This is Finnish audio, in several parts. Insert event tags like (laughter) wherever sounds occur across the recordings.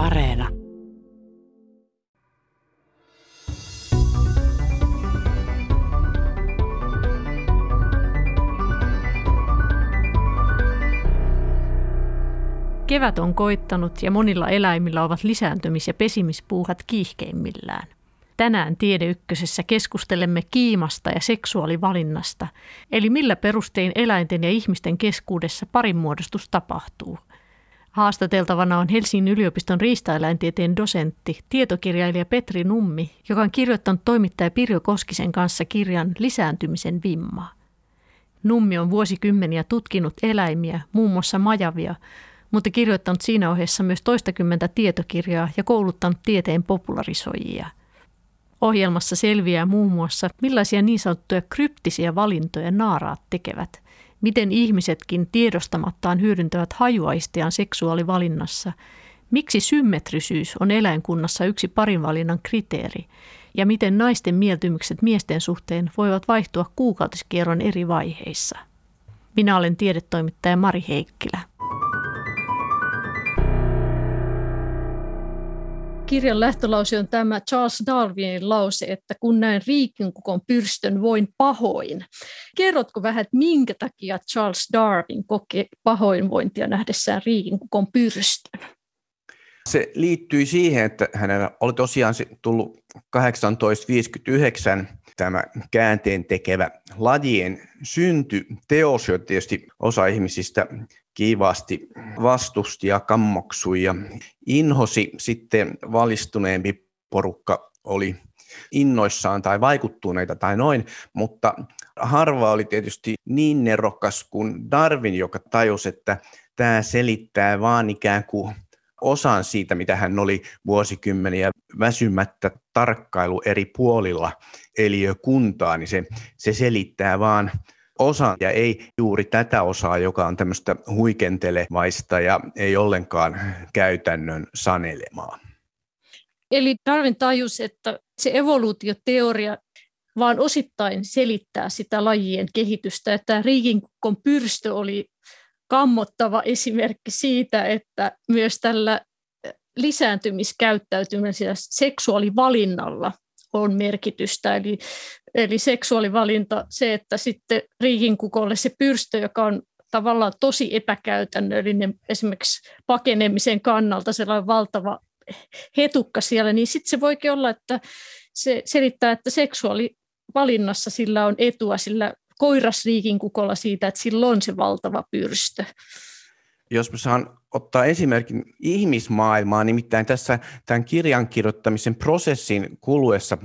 Areena. Kevät on koittanut ja monilla eläimillä ovat lisääntymis- ja pesimispuuhat kiihkeimmillään. Tänään Tiedeykkösessä keskustelemme kiimasta ja seksuaalivalinnasta, eli millä perustein eläinten ja ihmisten keskuudessa parinmuodostus tapahtuu. Haastateltavana on Helsingin yliopiston riistaeläintieteen dosentti, tietokirjailija Petri Nummi, joka on kirjoittanut toimittaja Pirjo Koskisen kanssa kirjan Lisääntymisen vimma. Nummi on vuosikymmeniä tutkinut eläimiä, muun muassa majavia, mutta kirjoittanut siinä ohessa myös toistakymmentä tietokirjaa ja kouluttanut tieteen popularisoijia – Ohjelmassa selviää muun muassa, millaisia niin sanottuja kryptisiä valintoja naaraat tekevät, miten ihmisetkin tiedostamattaan hyödyntävät hajuaistiaan seksuaalivalinnassa, miksi symmetrisyys on eläinkunnassa yksi parinvalinnan kriteeri ja miten naisten mieltymykset miesten suhteen voivat vaihtua kuukautiskierron eri vaiheissa. Minä olen tiedetoimittaja Mari Heikkilä. Kirjan lähtölause on tämä Charles Darwinin lause, että kun näen riikinkukon pyrstön, voin pahoin. Kerrotko vähän, että minkä takia Charles Darwin koki pahoinvointia nähdessään riikinkukon pyrstön? Se liittyi siihen, että hänellä oli tosiaan tullut 1859 tämä käänteen tekevä lajien synty teos, jo tietysti osa ihmisistä kiivaasti vastusti ja kammoksui ja inhosi. Sitten valistuneempi porukka oli innoissaan tai vaikuttuneita tai noin, mutta harva oli tietysti niin nerokas kuin Darwin, joka tajusi, että tämä selittää vaan ikään kuin osan siitä, mitä hän oli vuosikymmeniä väsymättä tarkkailu eri puolilla eliökuntaa, niin se, se selittää vaan osa ja ei juuri tätä osaa, joka on tämmöistä huikentelevaista ja ei ollenkaan käytännön sanelemaa. Eli Darwin tajus, että se evoluutioteoria vaan osittain selittää sitä lajien kehitystä, että riikinkukon pyrstö oli kammottava esimerkki siitä, että myös tällä lisääntymiskäyttäytymisellä seksuaalivalinnalla on merkitystä. Eli, eli seksuaalivalinta, se, että sitten riikinkukolle se pyrstö, joka on tavallaan tosi epäkäytännöllinen esimerkiksi pakenemisen kannalta, sellainen valtava hetukka siellä, niin sitten se voikin olla, että se selittää, että seksuaalivalinnassa sillä on etua sillä koirasriikinkukolla siitä, että sillä on se valtava pyrstö. Jos mä saan ottaa esimerkin ihmismaailmaa, nimittäin tässä tämän kirjan kirjoittamisen prosessin kuluessa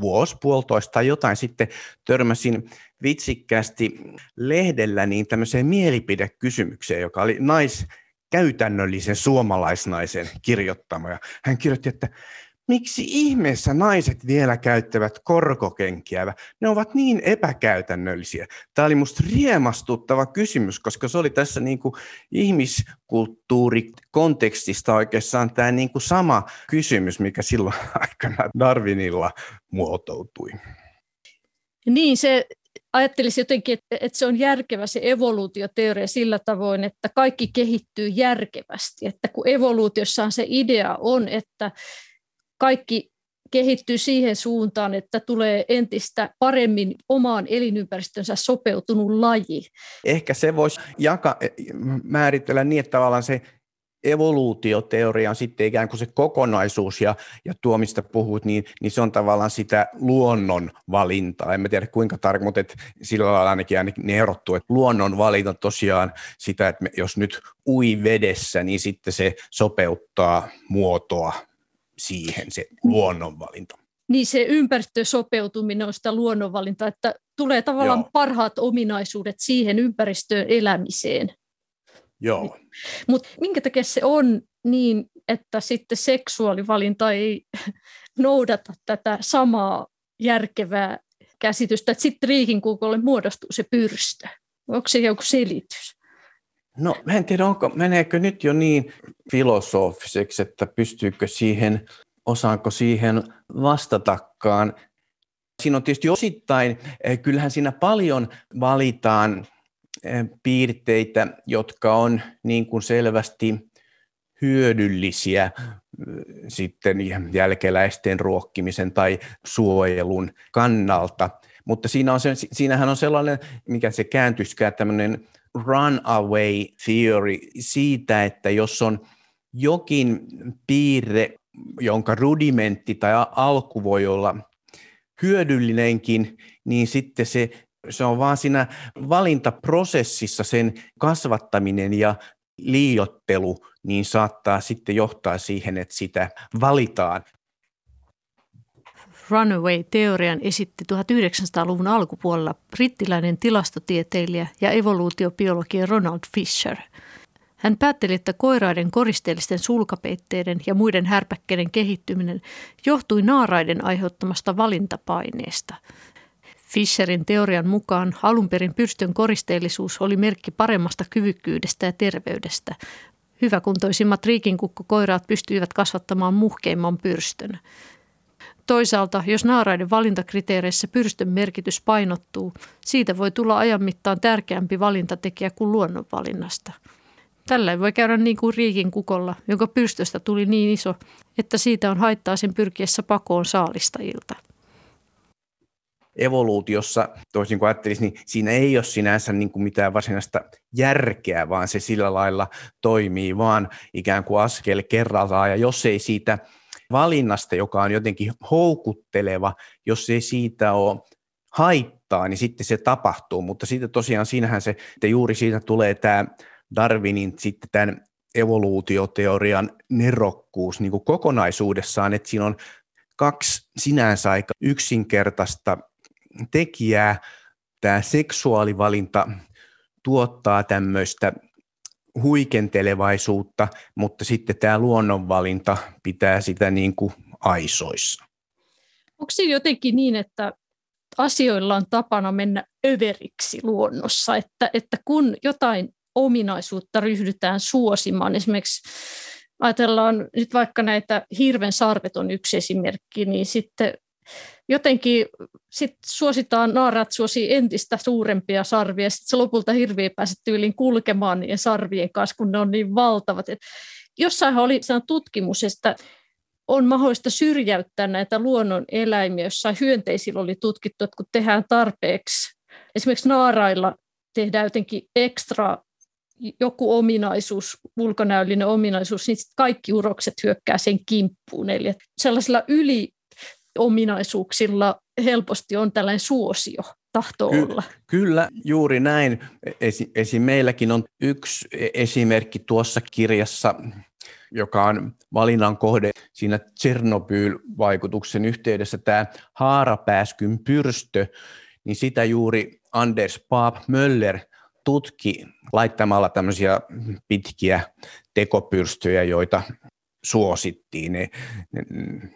vuosi, puolitoista tai jotain sitten törmäsin vitsikkäästi lehdellä niin tämmöiseen mielipidekysymykseen, joka oli nais, käytännöllisen suomalaisnaisen kirjoittama. Ja hän kirjoitti, että miksi ihmeessä naiset vielä käyttävät korkokenkiä? Ne ovat niin epäkäytännöllisiä. Tämä oli minusta riemastuttava kysymys, koska se oli tässä niin kuin ihmiskulttuurikontekstista oikeastaan tämä niin kuin sama kysymys, mikä silloin (laughs) aikana Darwinilla muotoutui. Niin, se ajattelisi jotenkin, että, että se on järkevä se evoluutioteoria sillä tavoin, että kaikki kehittyy järkevästi. Että kun evoluutiossaan se idea on, että kaikki kehittyy siihen suuntaan, että tulee entistä paremmin omaan elinympäristönsä sopeutunut laji. Ehkä se voisi jaka, määritellä niin, että tavallaan se evoluutioteoria on sitten ikään kuin se kokonaisuus, ja, ja tuo, mistä puhut, niin, niin se on tavallaan sitä luonnon valintaa. En mä tiedä kuinka tarkkaan, mutta et sillä lailla ainakin, ainakin ne erottuu, että luonnon valinta tosiaan sitä, että me, jos nyt ui vedessä, niin sitten se sopeuttaa muotoa siihen se luonnonvalinta. Niin se ympäristösopeutuminen on sitä luonnonvalintaa, että tulee tavallaan Joo. parhaat ominaisuudet siihen ympäristöön elämiseen. Joo. Mutta minkä takia se on niin, että sitten seksuaalivalinta ei (laughs) noudata tätä samaa järkevää käsitystä, että sitten riikinkuukolle muodostuu se pyrstö? Onko se joku selitys? No mä en tiedä, onko, meneekö nyt jo niin filosofiseksi, että pystyykö siihen, osaanko siihen vastatakaan. Siinä on tietysti osittain, eh, kyllähän siinä paljon valitaan eh, piirteitä, jotka on niin kuin selvästi hyödyllisiä sitten jälkeläisten ruokkimisen tai suojelun kannalta. Mutta siinä on se, siinähän on sellainen, mikä se kääntyskään, tämmöinen runaway theory siitä, että jos on jokin piirre, jonka rudimentti tai alku voi olla hyödyllinenkin, niin sitten se, se on vaan siinä valintaprosessissa sen kasvattaminen ja liiottelu, niin saattaa sitten johtaa siihen, että sitä valitaan. Runaway-teorian esitti 1900-luvun alkupuolella brittiläinen tilastotieteilijä ja evoluutiobiologi Ronald Fisher. Hän päätteli, että koiraiden koristeellisten sulkapeitteiden ja muiden härpäkkeiden kehittyminen johtui naaraiden aiheuttamasta valintapaineesta. Fisherin teorian mukaan alunperin pyrstön koristeellisuus oli merkki paremmasta kyvykkyydestä ja terveydestä. Hyväkuntoisimmat riikinkukkokoiraat pystyivät kasvattamaan muhkeimman pyrstön. Toisaalta, jos naaraiden valintakriteereissä pyrstön merkitys painottuu, siitä voi tulla ajan mittaan tärkeämpi valintatekijä kuin luonnonvalinnasta. Tällä voi käydä niin kuin riikin kukolla, jonka pyrstöstä tuli niin iso, että siitä on haittaa sen pyrkiessä pakoon saalistajilta. Evoluutiossa, toisin kuin ajattelisi, niin siinä ei ole sinänsä niin kuin mitään varsinaista järkeä, vaan se sillä lailla toimii vaan ikään kuin askel kerrallaan. Ja jos ei siitä valinnasta, joka on jotenkin houkutteleva, jos ei siitä ole haittaa, niin sitten se tapahtuu. Mutta sitten tosiaan siinähän se, että juuri siitä tulee tämä Darwinin sitten tämän evoluutioteorian nerokkuus niin kuin kokonaisuudessaan, että siinä on kaksi sinänsä aika yksinkertaista tekijää. Tämä seksuaalivalinta tuottaa tämmöistä huikentelevaisuutta, mutta sitten tämä luonnonvalinta pitää sitä niin kuin aisoissa. Onko se jotenkin niin, että asioilla on tapana mennä överiksi luonnossa, että, että kun jotain ominaisuutta ryhdytään suosimaan, esimerkiksi ajatellaan nyt vaikka näitä hirven sarvet on yksi esimerkki, niin sitten jotenkin sit suositaan, naarat suosii entistä suurempia sarvia, sitten se lopulta hirviö pääsee tyyliin kulkemaan niiden sarvien kanssa, kun ne on niin valtavat. Et jossain oli tutkimus, että on mahdollista syrjäyttää näitä luonnon eläimiä, jossain hyönteisillä oli tutkittu, että kun tehdään tarpeeksi, esimerkiksi naarailla tehdään jotenkin ekstra joku ominaisuus, ulkonäöllinen ominaisuus, niin kaikki urokset hyökkää sen kimppuun. Eli sellaisilla yli ominaisuuksilla helposti on tällainen suosio tahto Ky- olla. Kyllä, juuri näin. Esi- esim. meilläkin on yksi e-, esimerkki tuossa kirjassa, joka on valinnan kohde siinä Tsernobyl-vaikutuksen yhteydessä, tämä haarapääskyn pyrstö, niin sitä juuri Anders Paap Möller tutki laittamalla tämmöisiä pitkiä tekopyrstöjä, joita suosittiin. Ne, ne,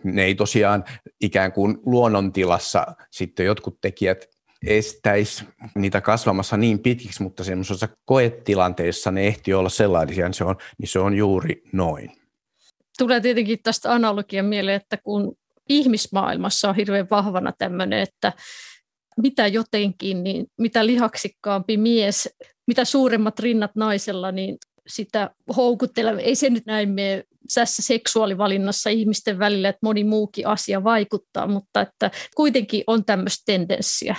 ne ei tosiaan ikään kuin luonnontilassa sitten jotkut tekijät estäisi niitä kasvamassa niin pitkiksi, mutta semmoisessa koetilanteessa ne ehti olla sellaisia, niin se on, niin se on juuri noin. Tulee tietenkin tästä analogian mieleen, että kun ihmismaailmassa on hirveän vahvana tämmöinen, että mitä jotenkin, niin mitä lihaksikkaampi mies, mitä suuremmat rinnat naisella, niin sitä houkutteleva. Ei se nyt näin mene tässä seksuaalivalinnassa ihmisten välillä, että moni muukin asia vaikuttaa, mutta että kuitenkin on tämmöistä tendenssiä.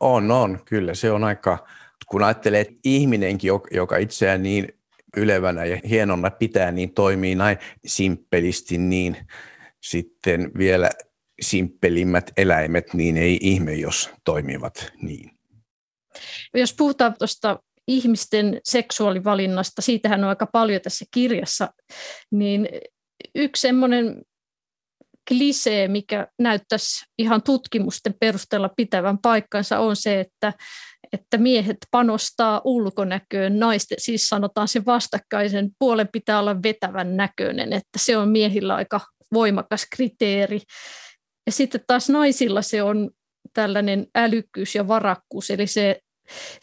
On, on, kyllä. Se on aika, kun ajattelee, että ihminenkin, joka itseään niin ylevänä ja hienona pitää, niin toimii näin simppelisti, niin sitten vielä simppelimmät eläimet, niin ei ihme, jos toimivat niin. Jos puhutaan tuosta ihmisten seksuaalivalinnasta, siitähän on aika paljon tässä kirjassa, niin yksi semmoinen klisee, mikä näyttäisi ihan tutkimusten perusteella pitävän paikkansa, on se, että, että miehet panostaa ulkonäköön, naisten, siis sanotaan se vastakkaisen puolen pitää olla vetävän näköinen, että se on miehillä aika voimakas kriteeri. Ja sitten taas naisilla se on tällainen älykkyys ja varakkuus, eli se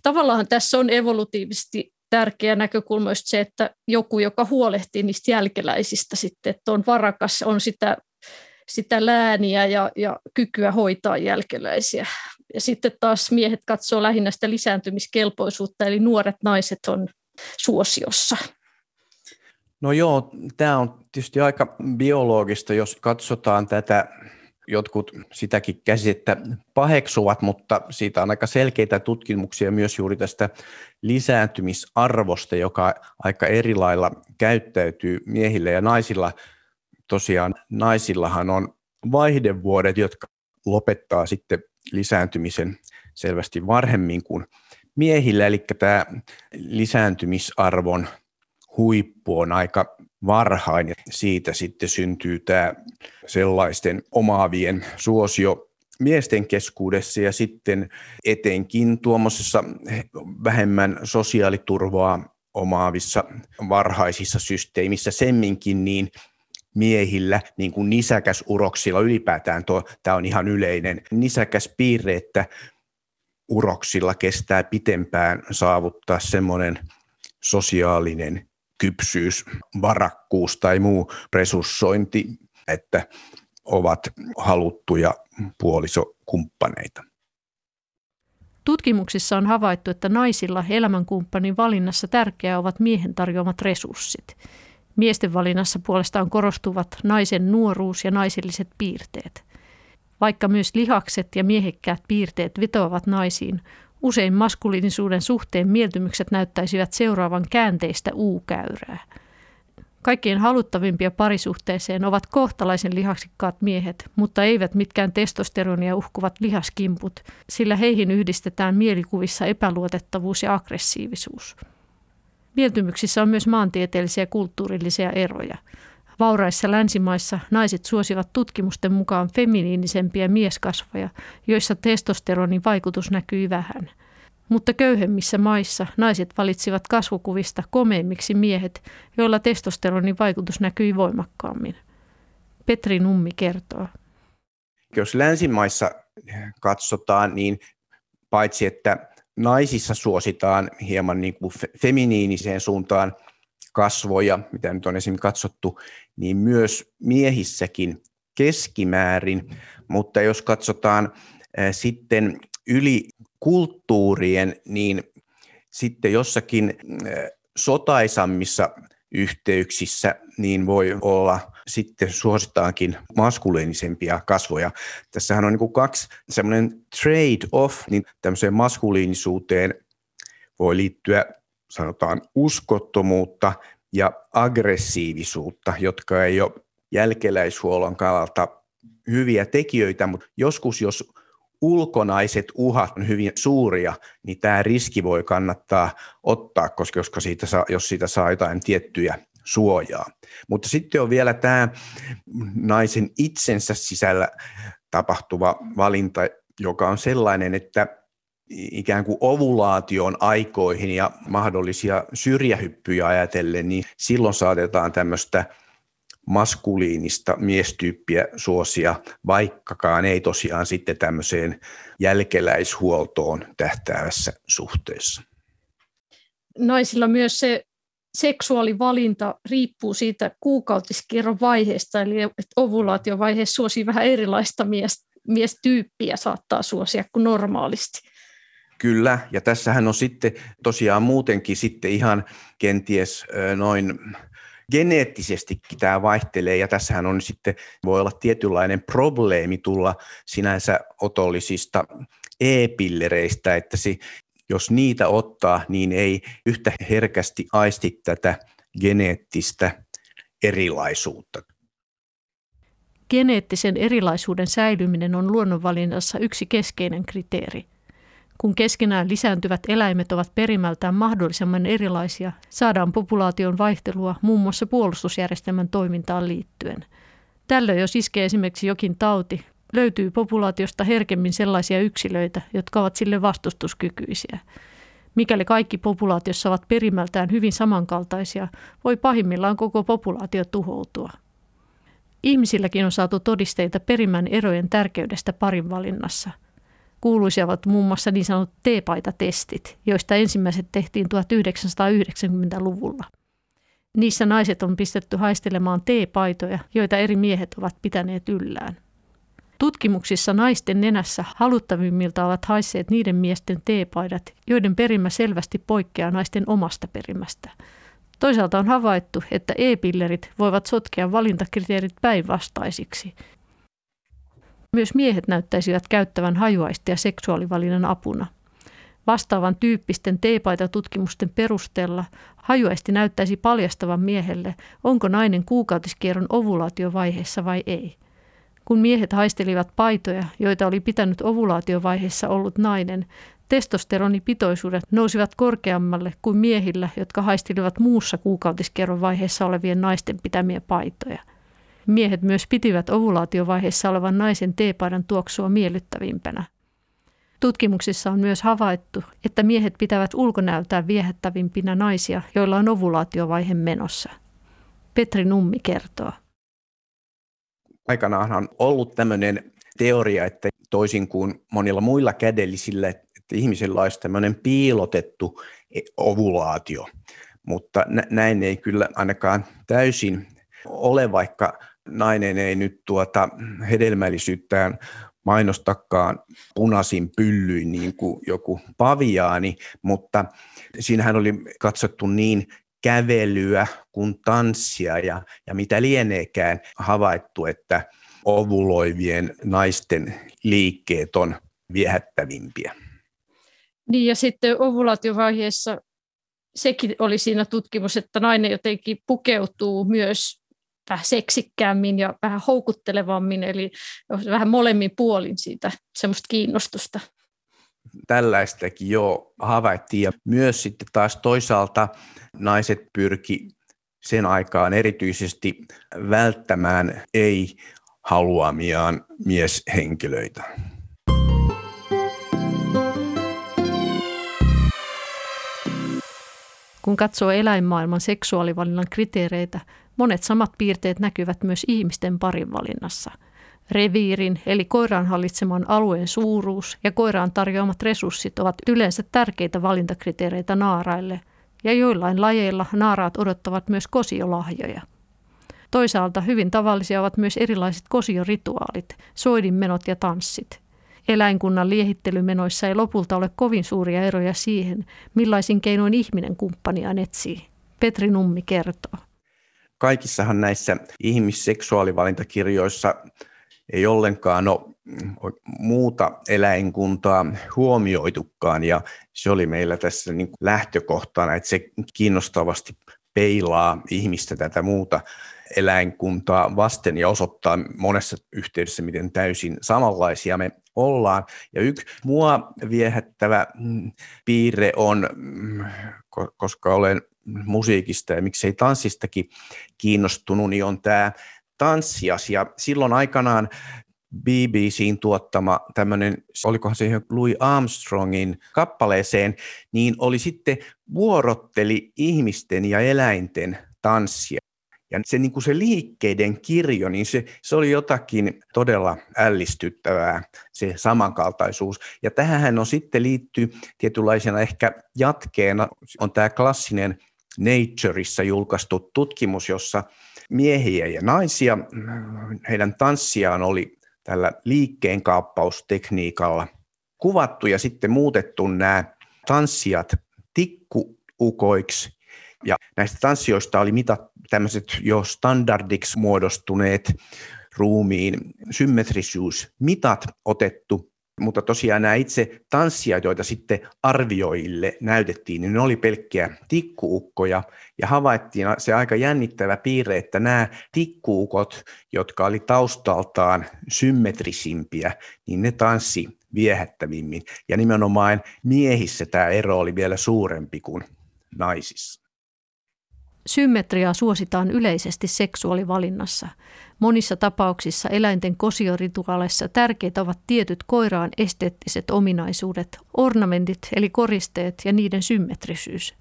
tavallaan tässä on evolutiivisesti tärkeä näkökulma just se, että joku, joka huolehtii niistä jälkeläisistä sitten, että on varakas, on sitä, sitä lääniä ja, ja kykyä hoitaa jälkeläisiä. Ja sitten taas miehet katsoo lähinnä sitä lisääntymiskelpoisuutta, eli nuoret naiset on suosiossa. No joo, tämä on tietysti aika biologista, jos katsotaan tätä, jotkut sitäkin käsitettä paheksuvat, mutta siitä on aika selkeitä tutkimuksia myös juuri tästä lisääntymisarvosta, joka aika eri lailla käyttäytyy miehillä ja naisilla. Tosiaan naisillahan on vaihdevuodet, jotka lopettaa sitten lisääntymisen selvästi varhemmin kuin miehillä, eli tämä lisääntymisarvon huippu on aika varhain ja siitä sitten syntyy tämä sellaisten omaavien suosio miesten keskuudessa ja sitten etenkin tuommoisessa vähemmän sosiaaliturvaa omaavissa varhaisissa systeemissä semminkin niin miehillä, niin kuin nisäkäsuroksilla ylipäätään, tämä on ihan yleinen nisäkäs piirre, että uroksilla kestää pitempään saavuttaa semmoinen sosiaalinen kypsyys, varakkuus tai muu resurssointi, että ovat haluttuja puolisokumppaneita. Tutkimuksissa on havaittu, että naisilla elämänkumppanin valinnassa tärkeää ovat miehen tarjoamat resurssit. Miesten valinnassa puolestaan korostuvat naisen nuoruus ja naiselliset piirteet. Vaikka myös lihakset ja miehekkäät piirteet vetoavat naisiin, usein maskuliinisuuden suhteen mieltymykset näyttäisivät seuraavan käänteistä U-käyrää. Kaikkein haluttavimpia parisuhteeseen ovat kohtalaisen lihaksikkaat miehet, mutta eivät mitkään testosteronia uhkuvat lihaskimput, sillä heihin yhdistetään mielikuvissa epäluotettavuus ja aggressiivisuus. Mieltymyksissä on myös maantieteellisiä ja kulttuurillisia eroja. Vauraissa länsimaissa naiset suosivat tutkimusten mukaan feminiinisempiä mieskasvoja, joissa testosteronin vaikutus näkyy vähän. Mutta köyhemmissä maissa naiset valitsivat kasvokuvista komeimmiksi miehet, joilla testosteronin vaikutus näkyi voimakkaammin. Petri Nummi kertoo. Jos länsimaissa katsotaan, niin paitsi että naisissa suositaan hieman niin kuin feminiiniseen suuntaan kasvoja, mitä nyt on esimerkiksi katsottu, niin myös miehissäkin keskimäärin, mutta jos katsotaan sitten yli kulttuurien, niin sitten jossakin sotaisammissa yhteyksissä niin voi olla sitten suositaankin maskuliinisempia kasvoja. Tässähän on niin kaksi semmoinen trade-off, niin tämmöiseen maskuliinisuuteen voi liittyä sanotaan uskottomuutta ja aggressiivisuutta, jotka ei ole jälkeläishuollon kannalta hyviä tekijöitä, mutta joskus jos ulkonaiset uhat on hyvin suuria, niin tämä riski voi kannattaa ottaa, koska siitä saa, jos siitä saa jotain tiettyjä suojaa. Mutta sitten on vielä tämä naisen itsensä sisällä tapahtuva valinta, joka on sellainen, että ikään kuin ovulaation aikoihin ja mahdollisia syrjähyppyjä ajatellen, niin silloin saatetaan tämmöistä maskuliinista miestyyppiä suosia, vaikkakaan ei tosiaan sitten tämmöiseen jälkeläishuoltoon tähtäävässä suhteessa. Naisilla myös se seksuaalivalinta riippuu siitä kuukautiskierron vaiheesta, eli ovulaatiovaiheessa suosii vähän erilaista mies, miestyyppiä saattaa suosia kuin normaalisti. Kyllä, ja tässähän on sitten tosiaan muutenkin sitten ihan kenties noin geneettisestikin tämä vaihtelee, ja tässähän on sitten, voi olla tietynlainen probleemi tulla sinänsä otollisista e-pillereistä, että se, jos niitä ottaa, niin ei yhtä herkästi aisti tätä geneettistä erilaisuutta. Geneettisen erilaisuuden säilyminen on luonnonvalinnassa yksi keskeinen kriteeri – kun keskenään lisääntyvät eläimet ovat perimältään mahdollisimman erilaisia, saadaan populaation vaihtelua muun muassa puolustusjärjestelmän toimintaan liittyen. Tällöin, jos iskee esimerkiksi jokin tauti, löytyy populaatiosta herkemmin sellaisia yksilöitä, jotka ovat sille vastustuskykyisiä. Mikäli kaikki populaatiossa ovat perimältään hyvin samankaltaisia, voi pahimmillaan koko populaatio tuhoutua. Ihmisilläkin on saatu todisteita perimän erojen tärkeydestä parin valinnassa – Kuuluisia ovat muun muassa niin sanotut T-paitatestit, joista ensimmäiset tehtiin 1990-luvulla. Niissä naiset on pistetty haistelemaan T-paitoja, joita eri miehet ovat pitäneet yllään. Tutkimuksissa naisten nenässä haluttavimmilta ovat haisseet niiden miesten T-paidat, joiden perimä selvästi poikkeaa naisten omasta perimästä. Toisaalta on havaittu, että e-pillerit voivat sotkea valintakriteerit päinvastaisiksi. Myös miehet näyttäisivät käyttävän hajuaistia seksuaalivalinnan apuna. Vastaavan tyyppisten teepaita-tutkimusten perusteella hajuaisti näyttäisi paljastavan miehelle, onko nainen kuukautiskierron ovulaatiovaiheessa vai ei. Kun miehet haistelivat paitoja, joita oli pitänyt ovulaatiovaiheessa ollut nainen, testosteronipitoisuudet nousivat korkeammalle kuin miehillä, jotka haistelivat muussa kuukautiskierron vaiheessa olevien naisten pitämiä paitoja. Miehet myös pitivät ovulaatiovaiheessa olevan naisen teepaidan tuoksua miellyttävimpänä. Tutkimuksissa on myös havaittu, että miehet pitävät ulkonäöltään viehättävimpinä naisia, joilla on ovulaatiovaihe menossa. Petri Nummi kertoo. Aikanaan on ollut tämmöinen teoria, että toisin kuin monilla muilla kädellisillä, että ihmisillä olisi tämmöinen piilotettu ovulaatio. Mutta näin ei kyllä ainakaan täysin ole, vaikka nainen ei nyt tuota hedelmällisyyttään mainostakaan punaisin pyllyin niin kuin joku paviaani, mutta siinähän oli katsottu niin kävelyä kuin tanssia ja, ja mitä lieneekään havaittu, että ovuloivien naisten liikkeet on viehättävimpiä. Niin ja sitten ovulaatiovaiheessa sekin oli siinä tutkimus, että nainen jotenkin pukeutuu myös vähän seksikkäämmin ja vähän houkuttelevammin, eli vähän molemmin puolin siitä semmoista kiinnostusta. Tällaistakin jo havaittiin ja myös sitten taas toisaalta naiset pyrki sen aikaan erityisesti välttämään ei haluamiaan mieshenkilöitä. Kun katsoo eläinmaailman seksuaalivalinnan kriteereitä, monet samat piirteet näkyvät myös ihmisten parin valinnassa. Reviirin eli koiran hallitseman alueen suuruus ja koiraan tarjoamat resurssit ovat yleensä tärkeitä valintakriteereitä naaraille, ja joillain lajeilla naaraat odottavat myös kosiolahjoja. Toisaalta hyvin tavallisia ovat myös erilaiset kosiorituaalit, soidinmenot ja tanssit – Eläinkunnan liehittelymenoissa ei lopulta ole kovin suuria eroja siihen, millaisin keinoin ihminen kumppaniaan etsii. Petri Nummi kertoo. Kaikissahan näissä ihmisseksuaalivalintakirjoissa ei ollenkaan ole muuta eläinkuntaa huomioitukaan ja se oli meillä tässä niin lähtökohtana, että se kiinnostavasti peilaa ihmistä tätä muuta eläinkuntaa vasten ja osoittaa monessa yhteydessä, miten täysin samanlaisia me ollaan. Ja yksi mua viehättävä mm, piirre on, mm, koska olen musiikista ja miksei tanssistakin kiinnostunut, niin on tämä tanssiasia. Silloin aikanaan BBCin tuottama tämmöinen, olikohan se Louis Armstrongin kappaleeseen, niin oli sitten vuorotteli ihmisten ja eläinten tanssia. Ja se, niin kuin se liikkeiden kirjo, niin se, se oli jotakin todella ällistyttävää, se samankaltaisuus. Ja tähän on sitten liittyy tietynlaisena ehkä jatkeena, on tämä klassinen Natureissa julkaistu tutkimus, jossa miehiä ja naisia, heidän tanssiaan oli tällä liikkeenkaappaustekniikalla kuvattu ja sitten muutettu nämä tanssijat tikkuukoiksi. Ja näistä tanssioista oli mitattu tämmöiset jo standardiksi muodostuneet ruumiin symmetrisyysmitat otettu, mutta tosiaan nämä itse tanssijat, joita sitten arvioille näytettiin, niin ne oli pelkkiä tikkuukkoja ja havaittiin se aika jännittävä piirre, että nämä tikkuukot, jotka oli taustaltaan symmetrisimpiä, niin ne tanssi viehättävimmin ja nimenomaan miehissä tämä ero oli vielä suurempi kuin naisissa. Symmetriaa suositaan yleisesti seksuaalivalinnassa. Monissa tapauksissa eläinten kosiorituaaleissa tärkeitä ovat tietyt koiraan esteettiset ominaisuudet, ornamentit eli koristeet ja niiden symmetrisyys.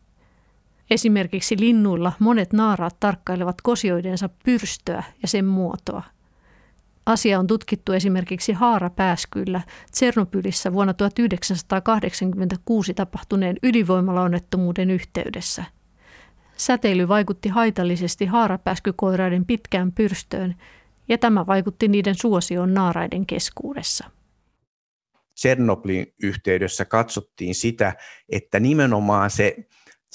Esimerkiksi linnuilla monet naaraat tarkkailevat kosioidensa pyrstöä ja sen muotoa. Asia on tutkittu esimerkiksi haarapääskyillä Tsernobylissa vuonna 1986 tapahtuneen ydinvoimalaonnettomuuden yhteydessä – Säteily vaikutti haitallisesti haarapääskykoiraiden pitkään pyrstöön, ja tämä vaikutti niiden suosioon naaraiden keskuudessa. Tsernobylin yhteydessä katsottiin sitä, että nimenomaan se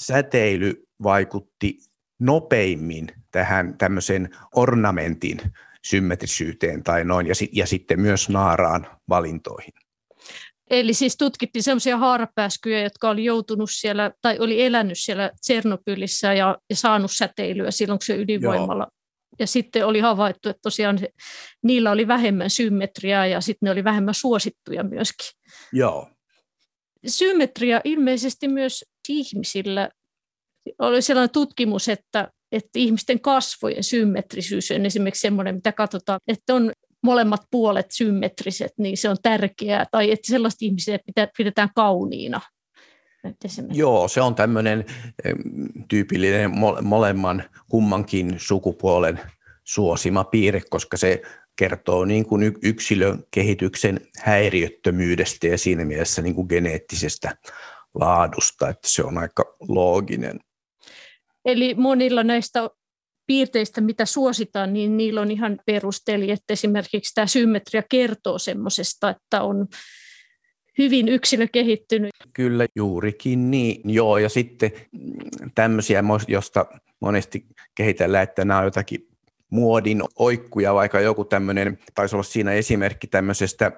säteily vaikutti nopeimmin tähän tämmöisen ornamentin symmetrisyyteen tai noin, ja, ja sitten myös naaraan valintoihin. Eli siis tutkittiin sellaisia haarapääskyjä, jotka oli joutunut siellä tai oli elänyt siellä Tsernobylissä ja, ja saanut säteilyä silloin, kun se ydinvoimalla. Joo. Ja sitten oli havaittu, että tosiaan se, niillä oli vähemmän symmetriaa ja sitten ne oli vähemmän suosittuja myöskin. Joo. Symmetria ilmeisesti myös ihmisillä. Oli sellainen tutkimus, että, että ihmisten kasvojen symmetrisyys on esimerkiksi sellainen, mitä katsotaan, että on molemmat puolet symmetriset, niin se on tärkeää. Tai että sellaiset ihmiset pidetään kauniina. Joo, se on tämmöinen tyypillinen molemman kummankin sukupuolen suosima piirre, koska se kertoo niin kuin yksilön kehityksen häiriöttömyydestä ja siinä mielessä niin kuin geneettisestä laadusta, että se on aika looginen. Eli monilla näistä piirteistä, mitä suositaan, niin niillä on ihan perusteli, että esimerkiksi tämä symmetria kertoo semmoisesta, että on hyvin yksilö kehittynyt. Kyllä juurikin niin, joo, ja sitten tämmöisiä, josta monesti kehitellään, että nämä on jotakin muodin oikkuja, vaikka joku tämmöinen, taisi olla siinä esimerkki tämmöisestä,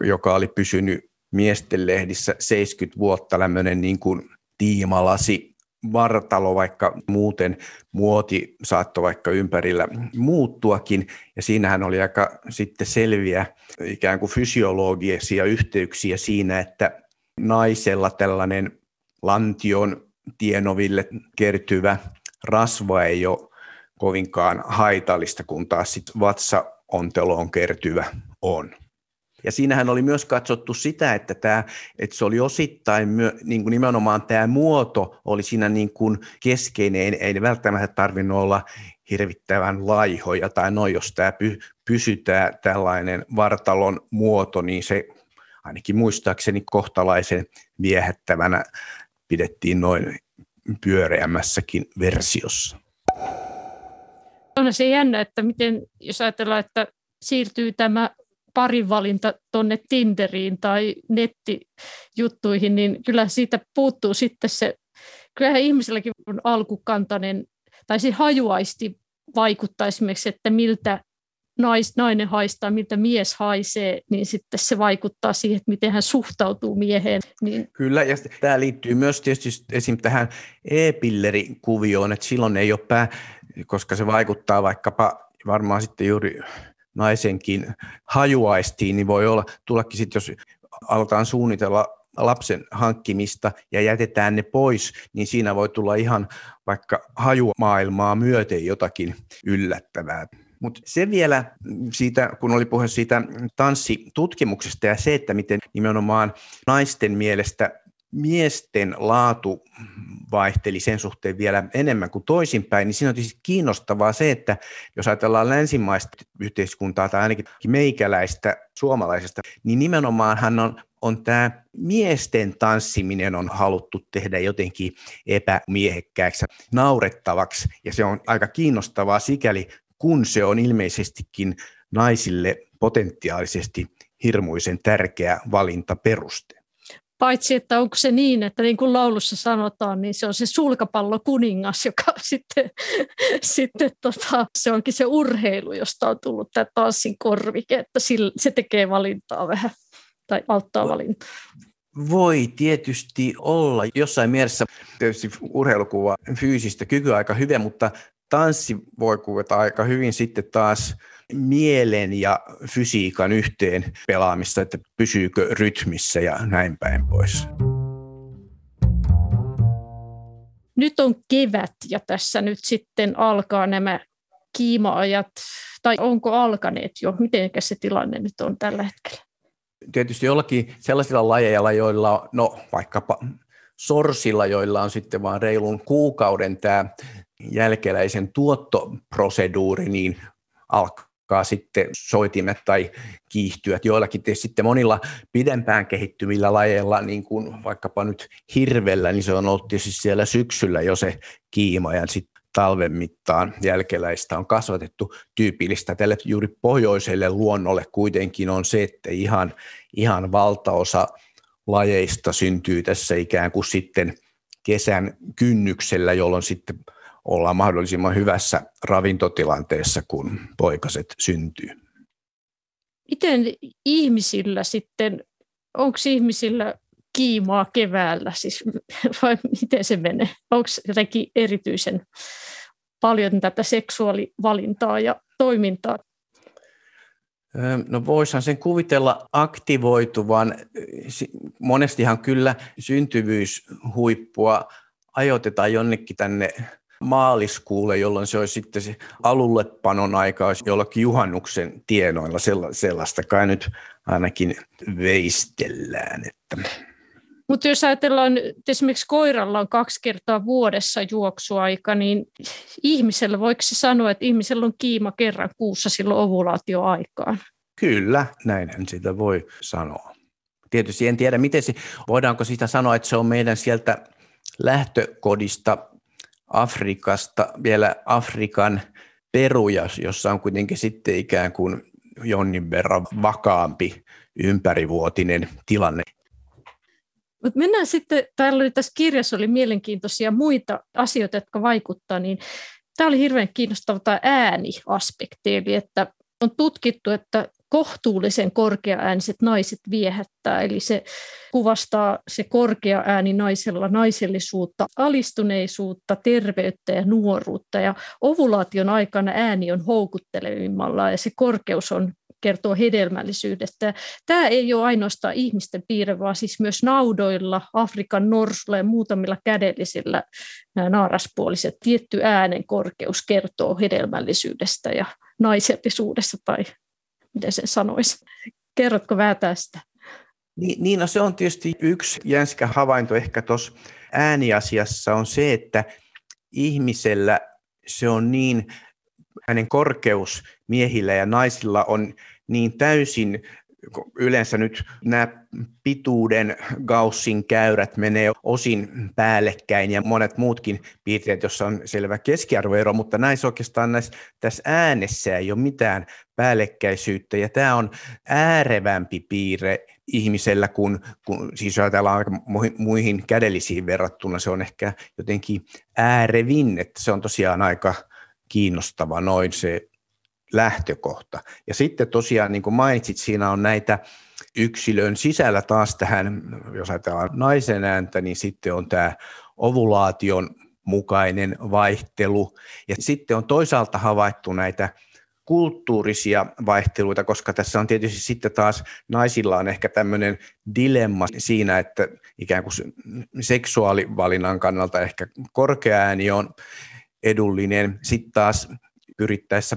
joka oli pysynyt miesten lehdissä 70 vuotta, tämmöinen niin kuin tiimalasi vartalo, vaikka muuten muoti saattoi vaikka ympärillä muuttuakin. Ja siinähän oli aika sitten selviä ikään kuin fysiologisia yhteyksiä siinä, että naisella tällainen lantion tienoville kertyvä rasva ei ole kovinkaan haitallista, kun taas sitten vatsaonteloon kertyvä on. Ja siinähän oli myös katsottu sitä, että, tämä, että se oli osittain myö, niin kuin nimenomaan tämä muoto oli siinä niin kuin keskeinen, ei, välttämättä tarvinnut olla hirvittävän laihoja tai noin, jos tämä py, pysytään tällainen vartalon muoto, niin se ainakin muistaakseni kohtalaisen viehättävänä pidettiin noin pyöreämmässäkin versiossa. On se jännä, että miten, jos ajatellaan, että siirtyy tämä parinvalinta tuonne Tinderiin tai nettijuttuihin, niin kyllä siitä puuttuu sitten se, kyllähän ihmiselläkin on alkukantainen, tai se hajuaisti vaikuttaa esimerkiksi, että miltä nais, nainen haistaa, miltä mies haisee, niin sitten se vaikuttaa siihen, että miten hän suhtautuu mieheen. Niin... Kyllä, ja tämä liittyy myös tietysti esim. tähän e-pillerikuvioon, että silloin ei ole pää, koska se vaikuttaa vaikkapa varmaan sitten juuri naisenkin hajuaistiin, niin voi olla, tullakin sitten, jos aletaan suunnitella lapsen hankkimista ja jätetään ne pois, niin siinä voi tulla ihan vaikka hajumaailmaa myöten jotakin yllättävää. Mutta se vielä siitä, kun oli puhe siitä tanssitutkimuksesta ja se, että miten nimenomaan naisten mielestä miesten laatu vaihteli sen suhteen vielä enemmän kuin toisinpäin, niin siinä on tietysti kiinnostavaa se, että jos ajatellaan länsimaista yhteiskuntaa tai ainakin meikäläistä suomalaisesta, niin nimenomaan hän on, on tämä miesten tanssiminen on haluttu tehdä jotenkin epämiehekkääksi, naurettavaksi, ja se on aika kiinnostavaa sikäli, kun se on ilmeisestikin naisille potentiaalisesti hirmuisen tärkeä valintaperuste. Paitsi, että onko se niin, että niin kuin laulussa sanotaan, niin se on se sulkapallo kuningas, joka (laughs) sitten, sitten tota, se onkin se urheilu, josta on tullut tämä tanssin korvike, että se tekee valintaa vähän tai auttaa valintaa. Voi tietysti olla. Jossain mielessä tietysti urheilukuva fyysistä kykyä aika hyvä, mutta tanssi voi kuvata aika hyvin sitten taas mielen ja fysiikan yhteen pelaamista, että pysyykö rytmissä ja näin päin pois. Nyt on kevät ja tässä nyt sitten alkaa nämä kiimaajat, tai onko alkaneet jo? Miten se tilanne nyt on tällä hetkellä? Tietysti jollakin sellaisilla lajeilla, joilla, no vaikkapa sorsilla, joilla on sitten vain reilun kuukauden tämä jälkeläisen tuottoproseduuri, niin alkaa alkaa sitten soitimet tai kiihtyät. Joillakin sitten monilla pidempään kehittyvillä lajeilla, niin kuin vaikkapa nyt hirvellä, niin se on ollut tietysti siellä syksyllä jo se kiima ja sitten talven mittaan jälkeläistä on kasvatettu tyypillistä tälle juuri pohjoiselle luonnolle kuitenkin on se, että ihan, ihan valtaosa lajeista syntyy tässä ikään kuin sitten kesän kynnyksellä, jolloin sitten olla mahdollisimman hyvässä ravintotilanteessa, kun poikaset syntyy. Miten ihmisillä sitten, onko ihmisillä kiimaa keväällä, siis, vai miten se menee? Onko jotenkin erityisen paljon tätä seksuaalivalintaa ja toimintaa? No voisihan sen kuvitella aktivoituvan. Monestihan kyllä syntyvyyshuippua ajoitetaan jonnekin tänne maaliskuulle, jolloin se olisi sitten se alullepanon aika olisi jollakin juhannuksen tienoilla sellaista kai nyt ainakin veistellään. Että. Mutta jos ajatellaan, että esimerkiksi koiralla on kaksi kertaa vuodessa juoksuaika, niin ihmisellä, voiko se sanoa, että ihmisellä on kiima kerran kuussa silloin ovulaatioaikaan? Kyllä, näinhän sitä voi sanoa. Tietysti en tiedä, miten se, voidaanko sitä sanoa, että se on meidän sieltä lähtökodista Afrikasta, vielä Afrikan peruja, jossa on kuitenkin sitten ikään kuin jonnin verran vakaampi ympärivuotinen tilanne. Mut mennään sitten, täällä oli tässä kirjassa oli mielenkiintoisia muita asioita, jotka vaikuttavat, niin tämä oli hirveän kiinnostava tämä ääniaspekti, eli että on tutkittu, että kohtuullisen korkeaääniset naiset viehättää, eli se kuvastaa se korkea ääni naisella naisellisuutta, alistuneisuutta, terveyttä ja nuoruutta. Ja ovulaation aikana ääni on houkuttelevimmalla ja se korkeus on kertoo hedelmällisyydestä. Tämä ei ole ainoastaan ihmisten piirre, vaan siis myös naudoilla, Afrikan norsulla ja muutamilla kädellisillä naaraspuoliset. Tietty äänen korkeus kertoo hedelmällisyydestä ja naisellisuudesta tai miten sen sanoisi. Kerrotko vähän tästä? Niin, niin no se on tietysti yksi jänskä havainto ehkä tuossa ääniasiassa on se, että ihmisellä se on niin, hänen korkeus miehillä ja naisilla on niin täysin yleensä nyt nämä pituuden Gaussin käyrät menee osin päällekkäin ja monet muutkin piirteet, joissa on selvä keskiarvoero, mutta näissä oikeastaan näissä, tässä äänessä ei ole mitään päällekkäisyyttä. Ja tämä on äärevämpi piirre ihmisellä, kun, kun siis ajatellaan muihin kädellisiin verrattuna, se on ehkä jotenkin äärevin, että se on tosiaan aika kiinnostava noin se lähtökohta. Ja sitten tosiaan, niin kuin mainitsit, siinä on näitä yksilön sisällä taas tähän, jos ajatellaan naisen ääntä, niin sitten on tämä ovulaation mukainen vaihtelu. Ja sitten on toisaalta havaittu näitä kulttuurisia vaihteluita, koska tässä on tietysti sitten taas naisilla on ehkä tämmöinen dilemma siinä, että ikään kuin seksuaalivalinnan kannalta ehkä korkea ääni on edullinen, sitten taas pyrittäessä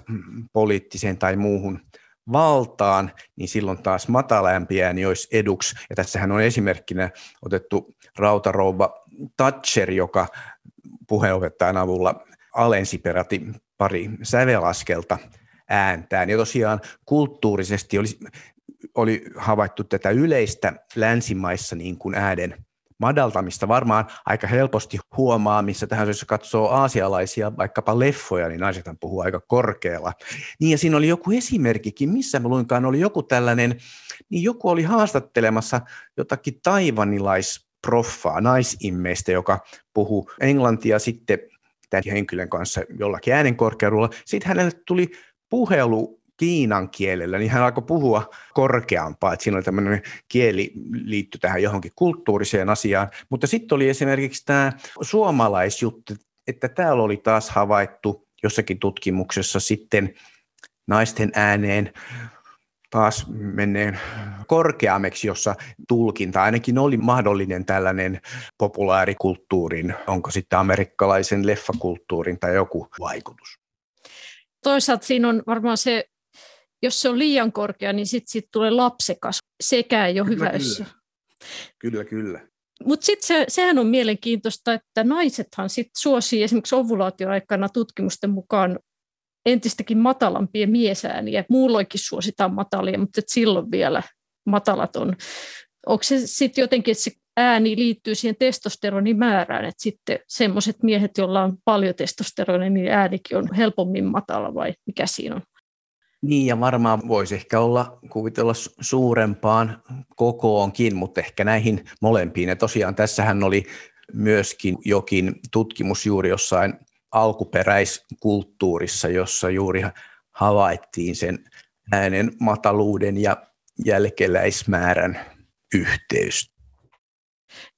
poliittiseen tai muuhun valtaan, niin silloin taas matalämpi ääni olisi eduksi. Ja tässähän on esimerkkinä otettu rautarouva Thatcher, joka puheenopettajan avulla alensi peräti pari sävelaskelta ääntään. Ja tosiaan kulttuurisesti oli, oli havaittu tätä yleistä länsimaissa niin kuin äänen madaltamista varmaan aika helposti huomaa, missä tähän jos katsoo aasialaisia vaikkapa leffoja, niin naisethan puhuu aika korkealla. Niin ja siinä oli joku esimerkkikin, missä mä luinkaan oli joku tällainen, niin joku oli haastattelemassa jotakin taivanilaisproffaa, naisimmeistä, joka puhuu englantia sitten tämän henkilön kanssa jollakin äänenkorkeudella. Sitten hänelle tuli puhelu kiinan kielellä, niin hän alkoi puhua korkeampaa, että siinä oli tämmöinen kieli liitty tähän johonkin kulttuuriseen asiaan, mutta sitten oli esimerkiksi tämä suomalaisjuttu, että täällä oli taas havaittu jossakin tutkimuksessa sitten naisten ääneen taas menneen korkeammeksi, jossa tulkinta ainakin oli mahdollinen tällainen populaarikulttuurin, onko sitten amerikkalaisen leffakulttuurin tai joku vaikutus. Toisaalta siinä on varmaan se jos se on liian korkea, niin sitten sit tulee lapsekas. Sekä ei ole kyllä, hyvä. Kyllä, kyllä. kyllä. Mutta sitten se, sehän on mielenkiintoista, että naisethan sit suosii esimerkiksi ovulaatioaikana tutkimusten mukaan entistäkin matalampia miesääniä. Muulloinkin suositaan matalia, mutta silloin vielä matalat on. Onko se sitten jotenkin, että se ääni liittyy siihen testosteronin määrään, että sitten semmoiset miehet, joilla on paljon testosteronia, niin äänikin on helpommin matala vai mikä siinä on? Niin, ja varmaan voisi ehkä olla, kuvitella suurempaan kokoonkin, mutta ehkä näihin molempiin. Ja tosiaan tässähän oli myöskin jokin tutkimus juuri jossain alkuperäiskulttuurissa, jossa juuri havaittiin sen äänen mataluuden ja jälkeläismäärän yhteys.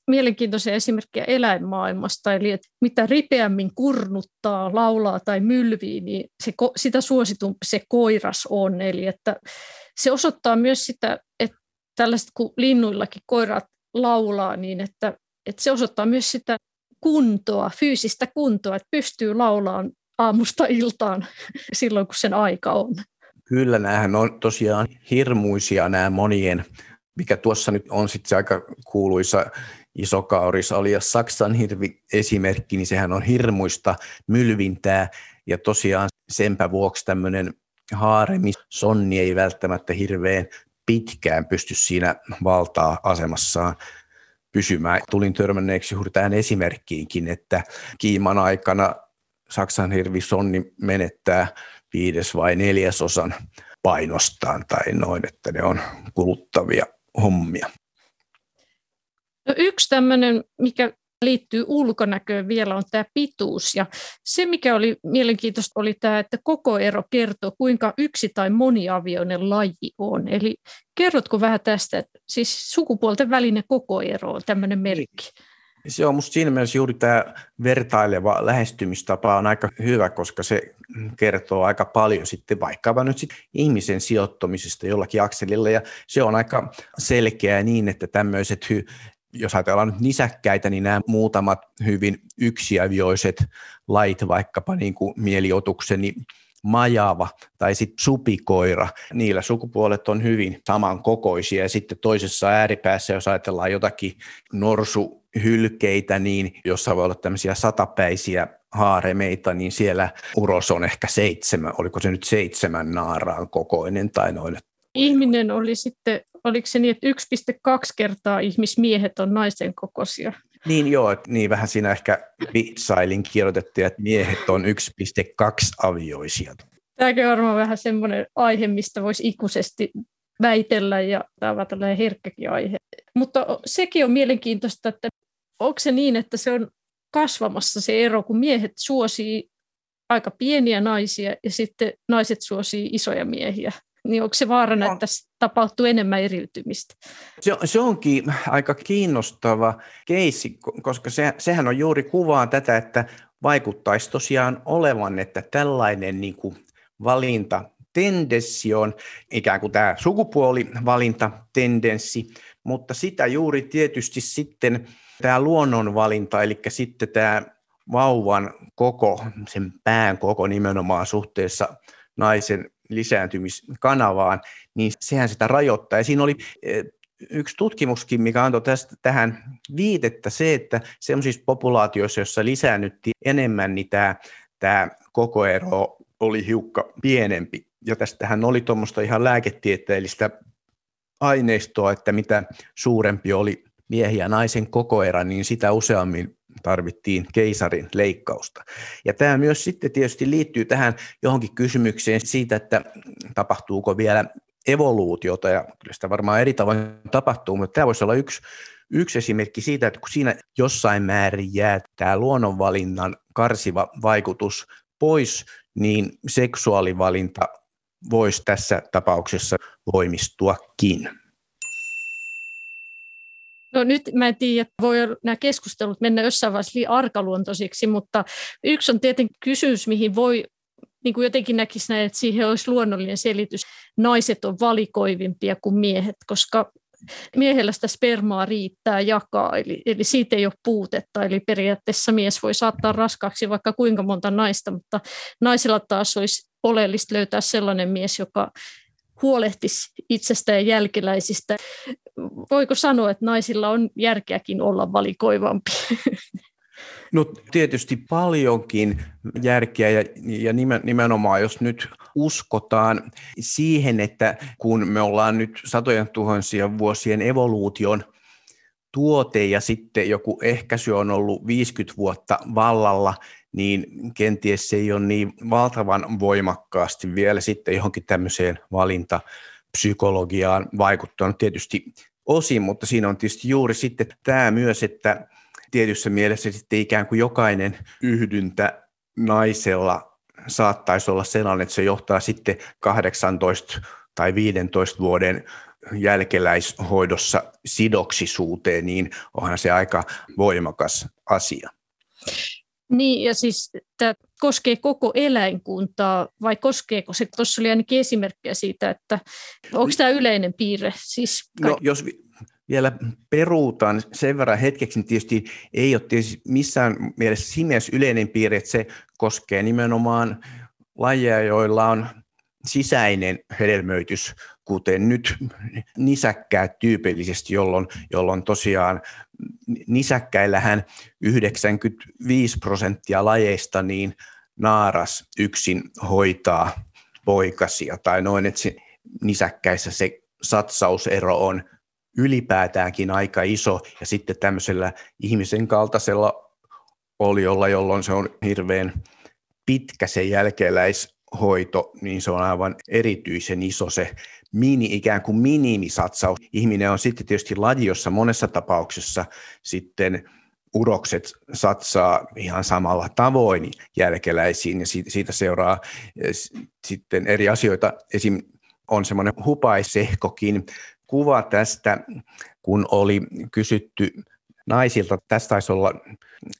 Mielenkiintoisia esimerkkejä eläinmaailmasta, eli että mitä ripeämmin kurnuttaa, laulaa tai mylvii, niin se, sitä suositumpi se koiras on. Eli että se osoittaa myös sitä, että tällaiset kun linnuillakin koirat laulaa, niin että, että se osoittaa myös sitä kuntoa, fyysistä kuntoa, että pystyy laulaan aamusta iltaan (laughs) silloin, kun sen aika on. Kyllä, näähän on tosiaan hirmuisia nämä monien, mikä tuossa nyt on sitten se aika kuuluisa isokauris alias Saksan hirvi esimerkki, niin sehän on hirmuista mylvintää ja tosiaan senpä vuoksi tämmöinen haaremi sonni ei välttämättä hirveän pitkään pysty siinä valtaa asemassaan pysymään. Tulin törmänneeksi juuri tähän esimerkkiinkin, että kiiman aikana Saksan hirvisonni menettää viides vai neljäsosan painostaan tai noin, että ne on kuluttavia hommia. No yksi tämmöinen, mikä liittyy ulkonäköön vielä, on tämä pituus. Ja se, mikä oli mielenkiintoista, oli tämä, että koko ero kertoo, kuinka yksi- tai moniavioinen laji on. Eli kerrotko vähän tästä, että siis sukupuolten välinen koko ero on tämmöinen merkki? Se on minusta siinä mielessä juuri tämä vertaileva lähestymistapa on aika hyvä, koska se kertoo aika paljon sitten vaikkapa nyt sitten ihmisen sijoittumisesta jollakin akselilla ja se on aika selkeää niin, että tämmöiset jos ajatellaan nyt nisäkkäitä, niin nämä muutamat hyvin yksiavioiset lait, vaikkapa niin kuin mieliotukseni majava tai sitten supikoira, niillä sukupuolet on hyvin samankokoisia ja sitten toisessa ääripäässä, jos ajatellaan jotakin norsuhylkeitä, niin jossa voi olla tämmöisiä satapäisiä haaremeita, niin siellä uros on ehkä seitsemän, oliko se nyt seitsemän naaraan kokoinen tai noin. Ihminen oli sitten oliko se niin, että 1,2 kertaa ihmismiehet on naisen kokoisia? Niin joo, niin vähän siinä ehkä vitsailin kirjoitettiin, että miehet on 1,2 avioisia. Tämäkin on varmaan vähän semmoinen aihe, mistä voisi ikuisesti väitellä ja tämä on tällainen herkkäkin aihe. Mutta sekin on mielenkiintoista, että onko se niin, että se on kasvamassa se ero, kun miehet suosii aika pieniä naisia ja sitten naiset suosii isoja miehiä niin onko se vaarana, että tässä tapahtuu enemmän eriytymistä? Se, se onkin aika kiinnostava keissi, koska se, sehän on juuri kuvaa tätä, että vaikuttaisi tosiaan olevan, että tällainen niin kuin valinta tendenssi on ikään kuin tämä sukupuolivalintatendenssi, mutta sitä juuri tietysti sitten tämä luonnonvalinta, eli sitten tämä vauvan koko, sen pään koko nimenomaan suhteessa naisen lisääntymiskanavaan, niin sehän sitä rajoittaa. Ja siinä oli eh, yksi tutkimuskin, mikä antoi tästä tähän viitettä se, että sellaisissa populaatioissa, joissa lisäännyttiin enemmän, niin tämä, tämä koko ero oli hiukka pienempi. Ja tästähän oli tuommoista ihan lääketieteellistä aineistoa, että mitä suurempi oli miehiä ja naisen kokoerä, niin sitä useammin tarvittiin keisarin leikkausta. Ja tämä myös sitten tietysti liittyy tähän johonkin kysymykseen siitä, että tapahtuuko vielä evoluutiota, ja kyllä sitä varmaan eri tavoin tapahtuu, mutta tämä voisi olla yksi, yksi esimerkki siitä, että kun siinä jossain määrin jää tämä luonnonvalinnan karsiva vaikutus pois, niin seksuaalivalinta voisi tässä tapauksessa voimistuakin. No nyt mä en tiedä, voi nämä keskustelut mennä jossain vaiheessa liian arkaluontoisiksi, mutta yksi on tietenkin kysymys, mihin voi niin kuin jotenkin näkisi näin, että siihen olisi luonnollinen selitys. Naiset on valikoivimpia kuin miehet, koska miehellä sitä spermaa riittää jakaa, eli, eli siitä ei ole puutetta. Eli periaatteessa mies voi saattaa raskaaksi vaikka kuinka monta naista, mutta naisella taas olisi oleellista löytää sellainen mies, joka huolehtisi itsestään ja jälkeläisistä. Voiko sanoa, että naisilla on järkeäkin olla valikoivampi? No tietysti paljonkin järkeä ja, ja nimenomaan jos nyt uskotaan siihen, että kun me ollaan nyt satojen tuhansien vuosien evoluution tuote ja sitten joku ehkäisy on ollut 50 vuotta vallalla, niin kenties se ei ole niin valtavan voimakkaasti vielä sitten johonkin tämmöiseen valintapsykologiaan vaikuttanut tietysti osin, mutta siinä on tietysti juuri sitten tämä myös, että tietyssä mielessä sitten ikään kuin jokainen yhdyntä naisella saattaisi olla sellainen, että se johtaa sitten 18 tai 15 vuoden jälkeläishoidossa sidoksisuuteen, niin onhan se aika voimakas asia. Niin, ja siis tämä koskee koko eläinkuntaa, vai koskeeko se, tuossa oli ainakin esimerkkejä siitä, että onko tämä yleinen piirre? Siis no, jos vielä peruutaan sen verran hetkeksi, niin tietysti ei ole tietysti missään mielessä siinä yleinen piirre, että se koskee nimenomaan lajeja, joilla on sisäinen hedelmöitys, kuten nyt nisäkkäät tyypillisesti, jolloin, jolloin tosiaan nisäkkäillähän 95 prosenttia lajeista niin naaras yksin hoitaa poikasia, tai noin, että se, nisäkkäissä se satsausero on ylipäätäänkin aika iso, ja sitten tämmöisellä ihmisen kaltaisella oliolla, jolloin se on hirveän pitkä se jälkeläishoito, niin se on aivan erityisen iso se mini, ikään kuin minimisatsaus. Ihminen on sitten tietysti ladiossa monessa tapauksessa sitten urokset satsaa ihan samalla tavoin jälkeläisiin ja siitä seuraa eh, sitten eri asioita. Esim. on semmoinen hupaisehkokin kuva tästä, kun oli kysytty naisilta, tästä taisi olla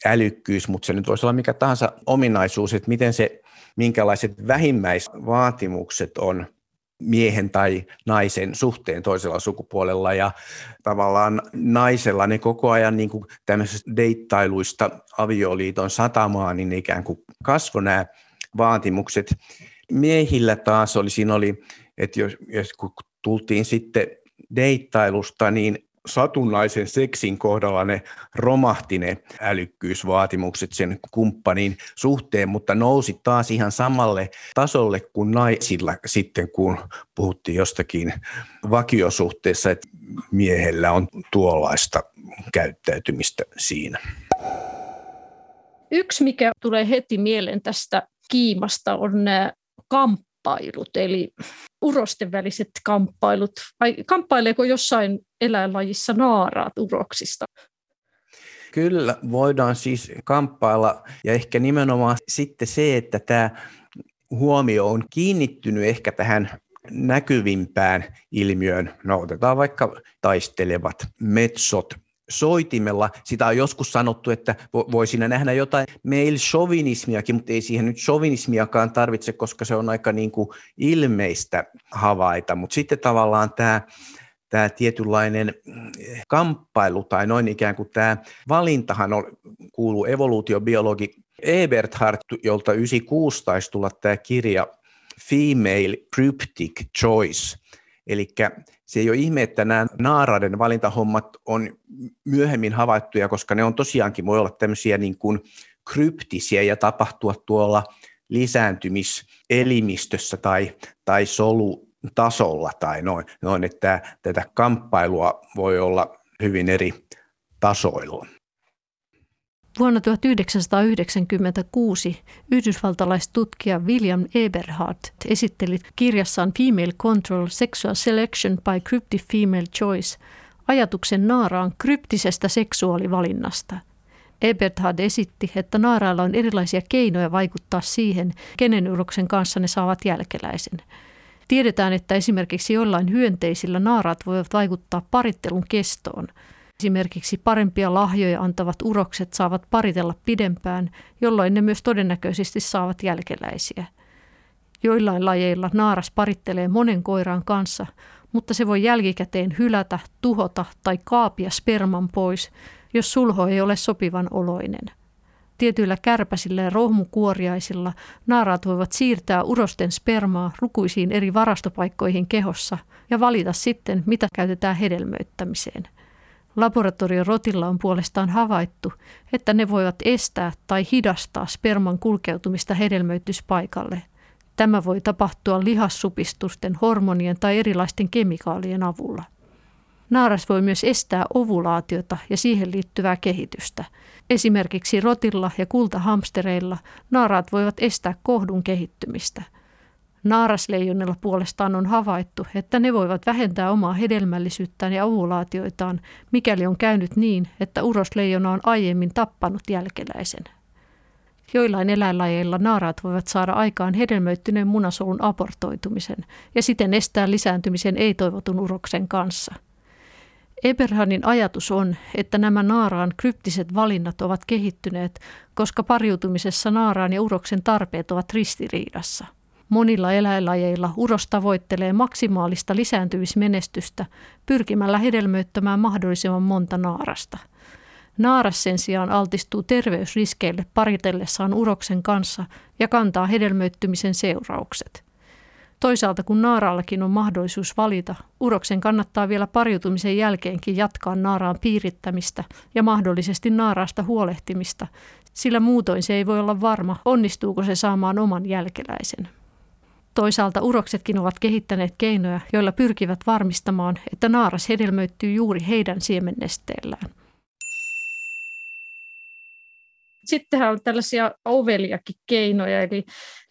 älykkyys, mutta se nyt voisi olla mikä tahansa ominaisuus, että miten se, minkälaiset vähimmäisvaatimukset on miehen tai naisen suhteen toisella sukupuolella ja tavallaan naisella ne koko ajan niin kuin tämmöisestä deittailuista avioliiton satamaan niin ikään kuin kasvo nämä vaatimukset. Miehillä taas oli, siinä oli, että jos, jos kun tultiin sitten deittailusta, niin satunnaisen seksin kohdalla ne romahti ne älykkyysvaatimukset sen kumppanin suhteen, mutta nousi taas ihan samalle tasolle kuin naisilla sitten, kun puhuttiin jostakin vakiosuhteessa, että miehellä on tuollaista käyttäytymistä siinä. Yksi, mikä tulee heti mieleen tästä kiimasta, on nämä kamp kamppailut, eli urosten väliset kamppailut, vai kamppaileeko jossain eläinlajissa naaraat uroksista? Kyllä, voidaan siis kamppailla, ja ehkä nimenomaan sitten se, että tämä huomio on kiinnittynyt ehkä tähän näkyvimpään ilmiöön. No otetaan vaikka taistelevat metsot soitimella. Sitä on joskus sanottu, että voi siinä nähdä jotain mail-chauvinismiakin, mutta ei siihen nyt chauvinismiakaan tarvitse, koska se on aika niin kuin ilmeistä havaita. Mutta sitten tavallaan tämä tämä tietynlainen kamppailu tai noin ikään kuin tämä valintahan on, kuuluu evoluutiobiologi Eberhard, jolta 96 taisi tulla tämä kirja Female Cryptic Choice, Eli se ei ole ihme, että nämä naaraiden valintahommat on myöhemmin havaittuja, koska ne on tosiaankin, voi olla tämmöisiä niin kuin kryptisiä ja tapahtua tuolla lisääntymiselimistössä tai, tai solutasolla tai noin, noin että tätä kamppailua voi olla hyvin eri tasoilla. Vuonna 1996 yhdysvaltalaistutkija William Eberhard esitteli kirjassaan Female Control Sexual Selection by Cryptic Female Choice ajatuksen naaraan kryptisestä seksuaalivalinnasta. Eberhard esitti, että naarailla on erilaisia keinoja vaikuttaa siihen, kenen uroksen kanssa ne saavat jälkeläisen. Tiedetään, että esimerkiksi jollain hyönteisillä naaraat voivat vaikuttaa parittelun kestoon – Esimerkiksi parempia lahjoja antavat urokset saavat paritella pidempään, jolloin ne myös todennäköisesti saavat jälkeläisiä. Joillain lajeilla naaras parittelee monen koiran kanssa, mutta se voi jälkikäteen hylätä, tuhota tai kaapia sperman pois, jos sulho ei ole sopivan oloinen. Tietyillä kärpäsillä ja rohmukuoriaisilla naaraat voivat siirtää urosten spermaa lukuisiin eri varastopaikkoihin kehossa ja valita sitten, mitä käytetään hedelmöittämiseen – Laboratoriorotilla on puolestaan havaittu, että ne voivat estää tai hidastaa sperman kulkeutumista hedelmöityspaikalle. Tämä voi tapahtua lihassupistusten, hormonien tai erilaisten kemikaalien avulla. Naaras voi myös estää ovulaatiota ja siihen liittyvää kehitystä. Esimerkiksi rotilla ja kultahamstereilla naaraat voivat estää kohdun kehittymistä – Naarasleijonilla puolestaan on havaittu, että ne voivat vähentää omaa hedelmällisyyttään ja ovulaatioitaan, mikäli on käynyt niin, että urosleijona on aiemmin tappanut jälkeläisen. Joillain eläinlajeilla naaraat voivat saada aikaan hedelmöittyneen munasolun aportoitumisen ja siten estää lisääntymisen ei-toivotun uroksen kanssa. Eberhanin ajatus on, että nämä naaraan kryptiset valinnat ovat kehittyneet, koska pariutumisessa naaraan ja uroksen tarpeet ovat ristiriidassa. Monilla eläinlajeilla uros tavoittelee maksimaalista lisääntymismenestystä pyrkimällä hedelmöittämään mahdollisimman monta naarasta – Naaras sen sijaan altistuu terveysriskeille paritellessaan uroksen kanssa ja kantaa hedelmöittymisen seuraukset. Toisaalta kun naaraallakin on mahdollisuus valita, uroksen kannattaa vielä pariutumisen jälkeenkin jatkaa naaraan piirittämistä ja mahdollisesti naaraasta huolehtimista, sillä muutoin se ei voi olla varma, onnistuuko se saamaan oman jälkeläisen. Toisaalta uroksetkin ovat kehittäneet keinoja, joilla pyrkivät varmistamaan, että naaras hedelmöittyy juuri heidän siemennesteellään – Sittenhän on tällaisia oveliakin keinoja, eli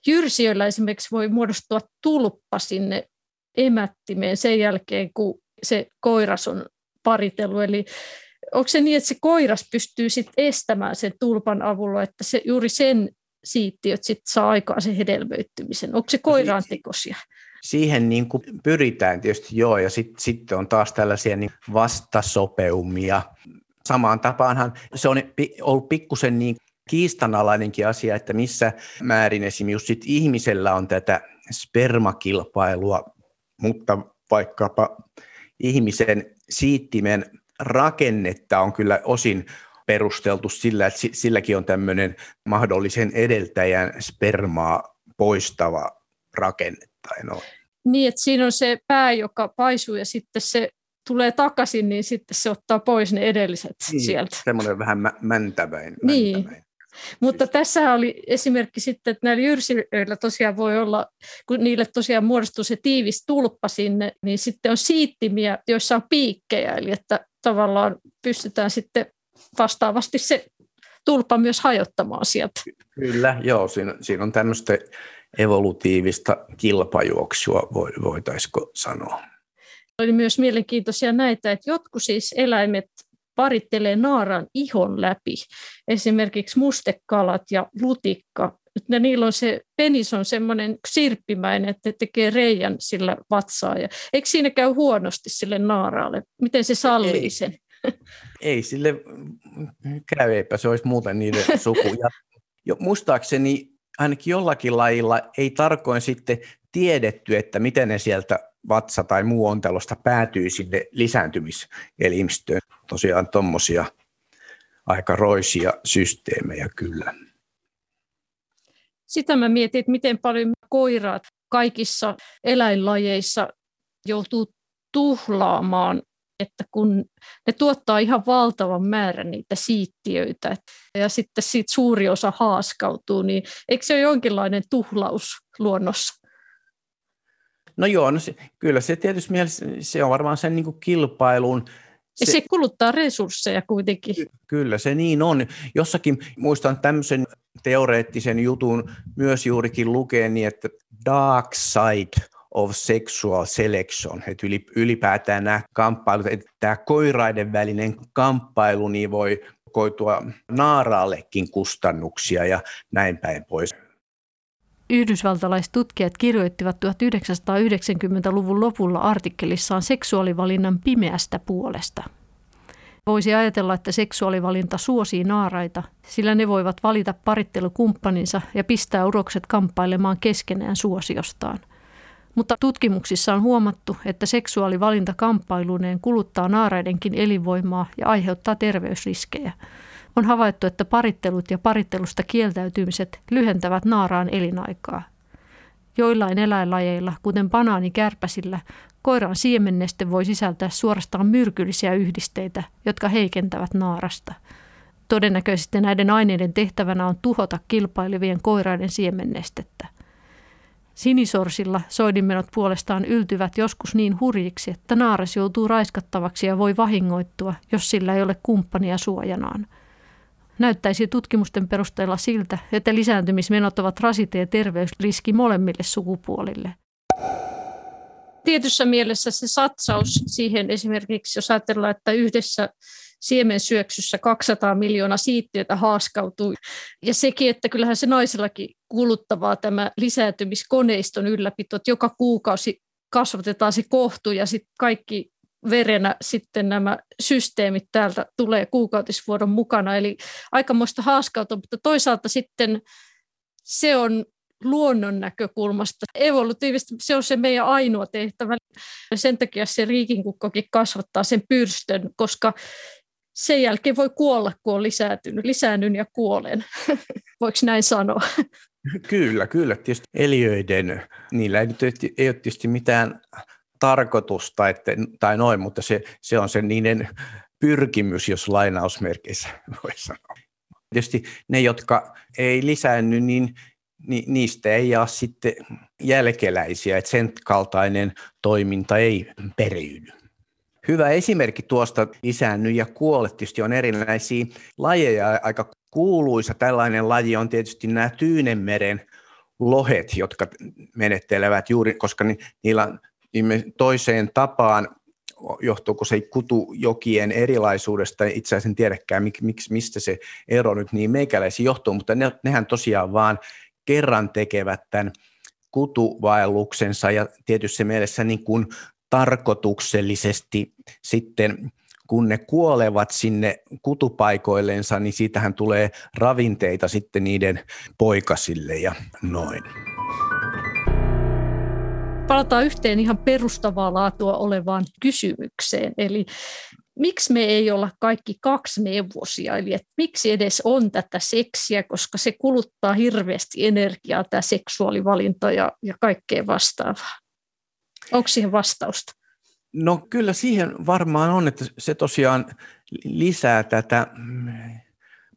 jyrsijöillä esimerkiksi voi muodostua tulppa sinne emättimeen sen jälkeen, kun se koiras on paritellut. Eli onko se niin, että se koiras pystyy sit estämään sen tulpan avulla, että se, juuri sen siittiöt sit saa aikaan sen hedelmöittymisen? Onko se no koiraan tekosia? Siihen niin kuin pyritään tietysti joo, ja sitten sit on taas tällaisia niin vastasopeumia, Samaan tapaanhan se on ollut pikkusen niin kiistanalainenkin asia, että missä määrin esimerkiksi sit ihmisellä on tätä spermakilpailua, mutta vaikkapa ihmisen siittimen rakennetta on kyllä osin perusteltu sillä, että silläkin on tämmöinen mahdollisen edeltäjän spermaa poistava rakenne. Tai no. Niin, että siinä on se pää, joka paisuu ja sitten se tulee takaisin, niin sitten se ottaa pois ne edelliset niin, sieltä. Semmoinen vähän mä, mäntäväin. Niin. mäntäväin. Mutta tässä oli esimerkki sitten, että näillä jyrsijöillä tosiaan voi olla, kun niille tosiaan muodostuu se tiivis tulppa sinne, niin sitten on siittimiä, joissa on piikkejä, eli että tavallaan pystytään sitten vastaavasti se tulppa myös hajottamaan sieltä. Kyllä, joo, siinä, siinä on tämmöistä evolutiivista kilpajuoksua, voitaisiko sanoa. Oli myös mielenkiintoisia näitä, että jotkut siis eläimet parittelee naaran ihon läpi. Esimerkiksi mustekalat ja lutikka. Ja niillä on se, penis on semmoinen sirppimäinen, että tekee reijän sillä vatsaa. Ja eikö siinä käy huonosti sille naaraalle? Miten se sallii ei, sen? (laughs) Ei sille käy, eipä se olisi muuten niiden suku. Ja jo, muistaakseni ainakin jollakin lajilla ei tarkoin sitten tiedetty, että miten ne sieltä vatsa tai muu ontelosta päätyy sinne lisääntymiselimistöön. Tosiaan tuommoisia aika roisia systeemejä kyllä. Sitä mä mietin, että miten paljon koiraat kaikissa eläinlajeissa joutuu tuhlaamaan, että kun ne tuottaa ihan valtavan määrän niitä siittiöitä ja sitten siitä suuri osa haaskautuu, niin eikö se ole jonkinlainen tuhlaus luonnossa? No joo, no se, kyllä se tietysti mielessä, se on varmaan sen niin kilpailun se, se kuluttaa resursseja kuitenkin. Kyllä se niin on. Jossakin muistan tämmöisen teoreettisen jutun myös juurikin lukeen, niin että dark side of sexual selection, että ylipäätään nämä kamppailut, että tämä koiraiden välinen kamppailu niin voi koitua naaraallekin kustannuksia ja näin päin pois. Yhdysvaltalaiset tutkijat kirjoittivat 1990-luvun lopulla artikkelissaan seksuaalivalinnan pimeästä puolesta. Voisi ajatella, että seksuaalivalinta suosii naaraita, sillä ne voivat valita parittelukumppaninsa ja pistää urokset kamppailemaan keskenään suosiostaan. Mutta tutkimuksissa on huomattu, että seksuaalivalinta kamppailuineen kuluttaa naaraidenkin elinvoimaa ja aiheuttaa terveysriskejä – on havaittu, että parittelut ja parittelusta kieltäytymiset lyhentävät naaraan elinaikaa. Joillain eläinlajeilla, kuten banaanikärpäsillä, koiran siemenneste voi sisältää suorastaan myrkyllisiä yhdisteitä, jotka heikentävät naarasta. Todennäköisesti näiden aineiden tehtävänä on tuhota kilpailevien koiraiden siemennestettä. Sinisorsilla soidinmenot puolestaan yltyvät joskus niin hurjiksi, että naaras joutuu raiskattavaksi ja voi vahingoittua, jos sillä ei ole kumppania suojanaan – Näyttäisi tutkimusten perusteella siltä, että lisääntymismenot ovat rasite ja terveysriski molemmille sukupuolille. Tietyssä mielessä se satsaus siihen esimerkiksi, jos ajatellaan, että yhdessä siemensyöksyssä 200 miljoonaa siittiötä haaskautuu. Ja sekin, että kyllähän se naisellakin kuluttavaa tämä lisääntymiskoneiston ylläpito, että joka kuukausi kasvatetaan se kohtu ja sitten kaikki verenä sitten nämä systeemit täältä tulee kuukautisvuodon mukana. Eli aikamoista haaskautua, mutta toisaalta sitten se on luonnon näkökulmasta. Evolutiivisesti se on se meidän ainoa tehtävä. Sen takia se riikinkukkokin kasvattaa sen pyrstön, koska sen jälkeen voi kuolla, kun on lisääntynyt. Lisäännyn ja kuolen. (laughs) Voiko näin sanoa? Kyllä, kyllä. Tietysti eliöiden, niillä ei, nyt ei ole tietysti mitään tarkoitusta että, tai noin, mutta se, se on se niiden pyrkimys, jos lainausmerkeissä (laughs) voi sanoa. Tietysti ne, jotka ei lisäänny, niin ni, niistä ei jää sitten jälkeläisiä, että sen kaltainen toiminta ei periydy. Hyvä esimerkki tuosta lisäänny ja kuole tietysti on erinäisiä lajeja. Aika kuuluisa tällainen laji on tietysti nämä Tyynemeren lohet, jotka menettelevät juuri, koska ni, niillä toiseen tapaan johtuuko se kutujokien erilaisuudesta, itse asiassa en tiedäkään, mik, mik, mistä se ero nyt niin meikäläisiin johtuu, mutta ne, nehän tosiaan vaan kerran tekevät tämän kutuvaelluksensa ja tietysti mielessä niin kuin tarkoituksellisesti sitten kun ne kuolevat sinne kutupaikoillensa, niin siitähän tulee ravinteita sitten niiden poikasille ja noin. Palataan yhteen ihan perustavaa laatua olevaan kysymykseen, eli miksi me ei olla kaikki kaksi neuvosia, eli että miksi edes on tätä seksiä, koska se kuluttaa hirveästi energiaa, tämä seksuaalivalinta ja, ja kaikkea vastaavaa. Onko siihen vastausta? No kyllä siihen varmaan on, että se tosiaan lisää tätä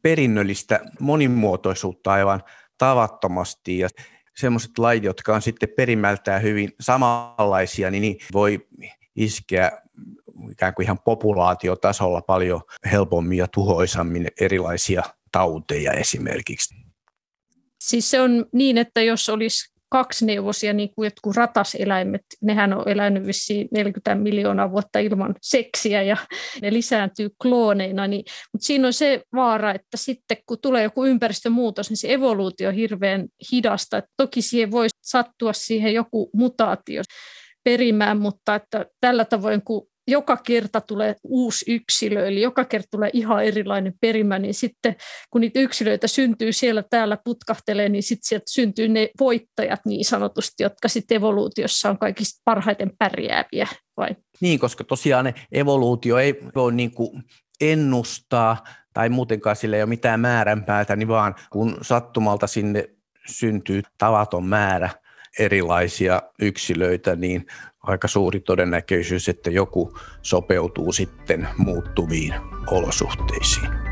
perinnöllistä monimuotoisuutta aivan tavattomasti ja semmoiset lajit, jotka on sitten perimältään hyvin samanlaisia, niin voi iskeä ikään kuin ihan populaatiotasolla paljon helpommin ja tuhoisammin erilaisia tauteja esimerkiksi. Siis se on niin, että jos olisi neuvosia, niin kuin jotkut rataseläimet, nehän on elänyt vissiin 40 miljoonaa vuotta ilman seksiä ja ne lisääntyy klooneina, niin, mutta siinä on se vaara, että sitten kun tulee joku ympäristömuutos, niin se evoluutio on hirveän hidasta. Että toki siihen voi sattua siihen joku mutaatio perimään, mutta että tällä tavoin kun joka kerta tulee uusi yksilö, eli joka kerta tulee ihan erilainen perimä, niin sitten kun niitä yksilöitä syntyy siellä täällä putkahtelee, niin sitten sieltä syntyy ne voittajat niin sanotusti, jotka sitten evoluutiossa on kaikista parhaiten pärjääviä. Vai? Niin, koska tosiaan evoluutio ei voi niin kuin ennustaa tai muutenkaan sille ei ole mitään määränpäätä, niin vaan kun sattumalta sinne syntyy tavaton määrä erilaisia yksilöitä, niin aika suuri todennäköisyys, että joku sopeutuu sitten muuttuviin olosuhteisiin.